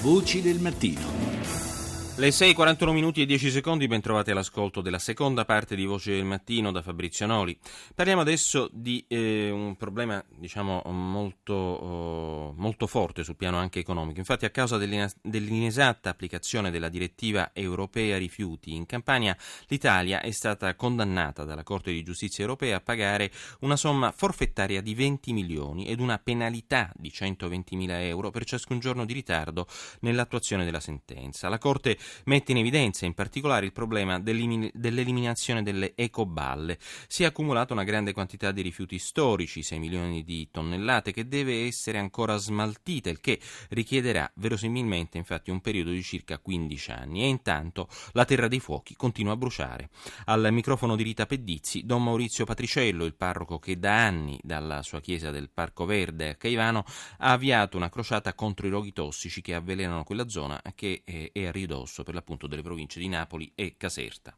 Voci del mattino. Le 6:41 minuti e 10 secondi, ben trovate all'ascolto della seconda parte di Voce del Mattino da Fabrizio Noli. Parliamo adesso di eh, un problema, diciamo, molto, oh, molto, forte sul piano anche economico. Infatti, a causa dell'inesatta applicazione della direttiva europea rifiuti in Campania, l'Italia è stata condannata dalla Corte di Giustizia europea a pagare una somma forfettaria di 20 milioni ed una penalità di 120 mila euro per ciascun giorno di ritardo nell'attuazione della sentenza. La Corte mette in evidenza in particolare il problema dell'eliminazione delle ecoballe. Si è accumulata una grande quantità di rifiuti storici, 6 milioni di tonnellate, che deve essere ancora smaltita, il che richiederà verosimilmente infatti un periodo di circa 15 anni. E intanto la terra dei fuochi continua a bruciare. Al microfono di Rita Pedizzi, Don Maurizio Patriciello, il parroco che da anni dalla sua chiesa del Parco Verde a Caivano ha avviato una crociata contro i roghi tossici che avvelenano quella zona che è a ridosso per l'appunto delle province di Napoli e Caserta.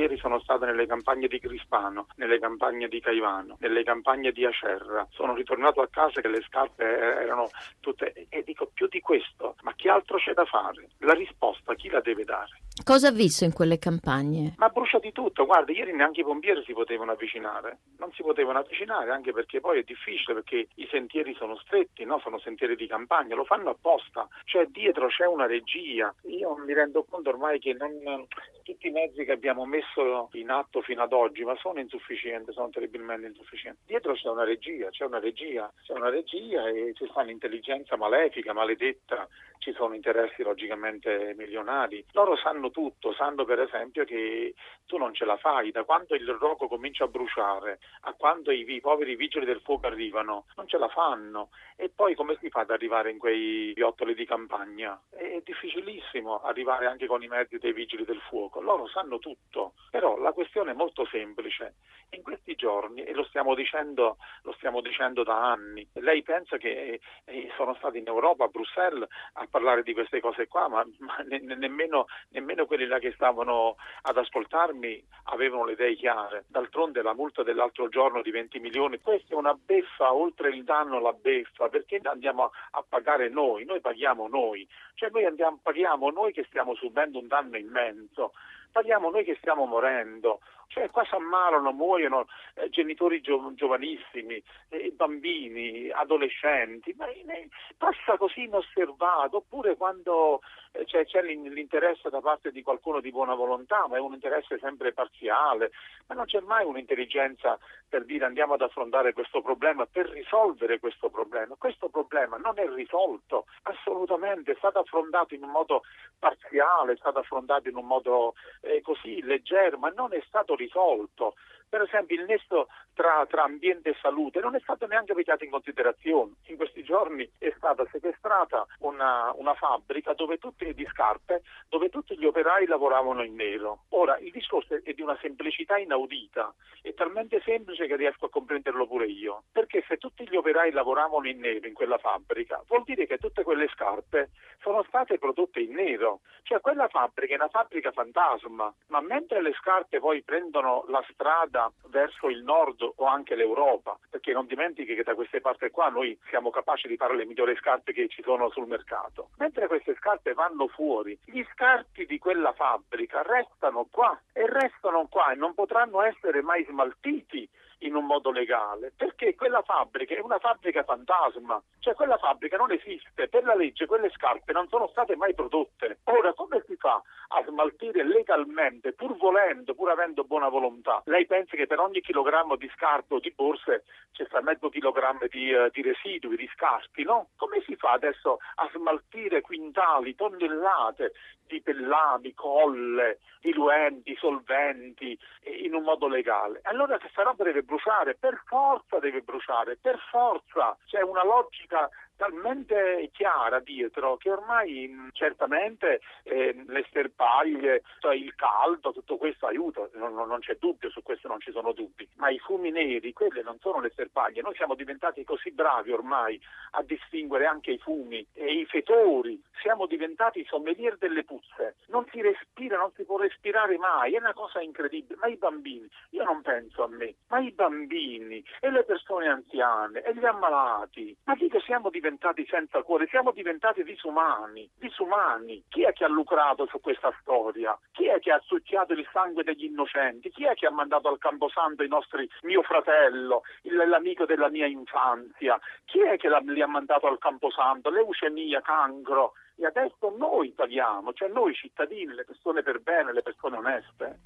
Ieri sono stato nelle campagne di Crispano, nelle campagne di Caivano, nelle campagne di Acerra. Sono ritornato a casa che le scarpe erano tutte e dico più di questo, ma che altro c'è da fare? La risposta chi la deve dare? Cosa ha visto in quelle campagne? Ma brucia di tutto, guarda, ieri neanche i pompieri si potevano avvicinare, non si potevano avvicinare anche perché poi è difficile perché i sentieri sono stretti, no? sono sentieri di campagna, lo fanno apposta, cioè dietro c'è una regia. Io mi rendo conto ormai che non, tutti i mezzi che abbiamo messo in atto fino ad oggi, ma sono insufficienti, sono terribilmente insufficienti. Dietro c'è una regia, c'è una regia, c'è una regia e ci sta un'intelligenza malefica, maledetta, ci sono interessi logicamente milionari. Loro sanno tutto, sanno per esempio che tu non ce la fai, da quando il rogo comincia a bruciare a quando i, i poveri vigili del fuoco arrivano, non ce la fanno. E poi come si fa ad arrivare in quei viottoli di campagna? È difficilissimo arrivare anche con i mezzi dei vigili del fuoco, loro sanno tutto, però la questione è molto semplice. In questi giorni, e lo stiamo dicendo, lo stiamo dicendo da anni, lei pensa che eh, sono stati in Europa, a Bruxelles, a parlare di queste cose qua, ma, ma ne, nemmeno, nemmeno, quelli là che stavano ad ascoltarmi avevano le idee chiare. D'altronde la multa dell'altro giorno di 20 milioni, questa è una beffa, oltre il danno la beffa, perché andiamo a pagare noi? Noi paghiamo noi, cioè noi andiamo, paghiamo noi che stiamo subendo un danno immenso, paghiamo noi che stiamo morendo. Cioè qua si ammalano, muoiono eh, genitori gio- giovanissimi, eh, bambini, adolescenti, ma in, passa così inosservato, oppure quando eh, c'è, c'è, l'interesse da parte di qualcuno di buona volontà, ma è un interesse sempre parziale, ma non c'è mai un'intelligenza per dire andiamo ad affrontare questo problema, per risolvere questo problema. Questo problema non è risolto, assolutamente, è stato affrontato in un modo parziale, è stato affrontato in un modo eh, così leggero, ma non è stato risolto. Per esempio il nesso tra, tra, ambiente e salute non è stato neanche pigliato in considerazione. In questi giorni è stata sequestrata una, una fabbrica dove tutti, di scarpe dove tutti gli operai lavoravano in nero. Ora il discorso è di una semplicità inaudita, è talmente semplice che riesco a comprenderlo pure io. Perché se tutti gli operai lavoravano in nero in quella fabbrica, vuol dire che tutte quelle scarpe sono state prodotte in nero. Cioè quella fabbrica è una fabbrica fantasma, ma mentre le scarpe poi prendono la strada guarda verso il nord o anche l'Europa, perché non dimentichi che da queste parti qua noi siamo capaci di fare le migliori scarpe che ci sono sul mercato. Mentre queste scarpe vanno fuori, gli scarti di quella fabbrica restano qua e restano qua e non potranno essere mai smaltiti in un modo legale, perché quella fabbrica è una fabbrica fantasma, cioè quella fabbrica non esiste, per la legge quelle scarpe non sono state mai prodotte. Ora come si fa a smaltire legalmente, pur volendo, pur avendo buona volontà? Lei pensa che per ogni chilogrammo di scarpe o di borse c'è sta mezzo chilogrammo di, uh, di residui, di scarti, no? Come si fa adesso a smaltire quintali, tonnellate di pellami, colle, diluenti, solventi in un modo legale? Allora questa roba deve bruciare, per forza deve bruciare, per forza. C'è una logica talmente chiara dietro che ormai mh, certamente eh, le sterpaglie, cioè il caldo, tutto questo aiuta, non, non, c'è dubbio, su questo non ci sono dubbi, ma i fumi neri, quelle non sono le sterpaglie, noi siamo diventati così bravi ormai a distinguere anche i fumi e i fetori, siamo diventati sommelier delle puzze, non si respira, non si può respirare mai, è una cosa incredibile, ma i bambini, io non penso a me, ma i bambini e le persone anziane e gli ammalati, ma dico siamo diventati diventati senza cuore, siamo diventati disumani, disumani. Chi è che ha lucrato su questa storia? Chi è che ha succhiato il sangue degli innocenti? Chi è che ha mandato al Camposanto i nostri, mio fratello, il, l'amico della mia infanzia? Chi è che li ha mandato al Camposanto? Leucemia, cancro. E adesso noi paghiamo, cioè noi cittadini, le persone per bene, le persone oneste.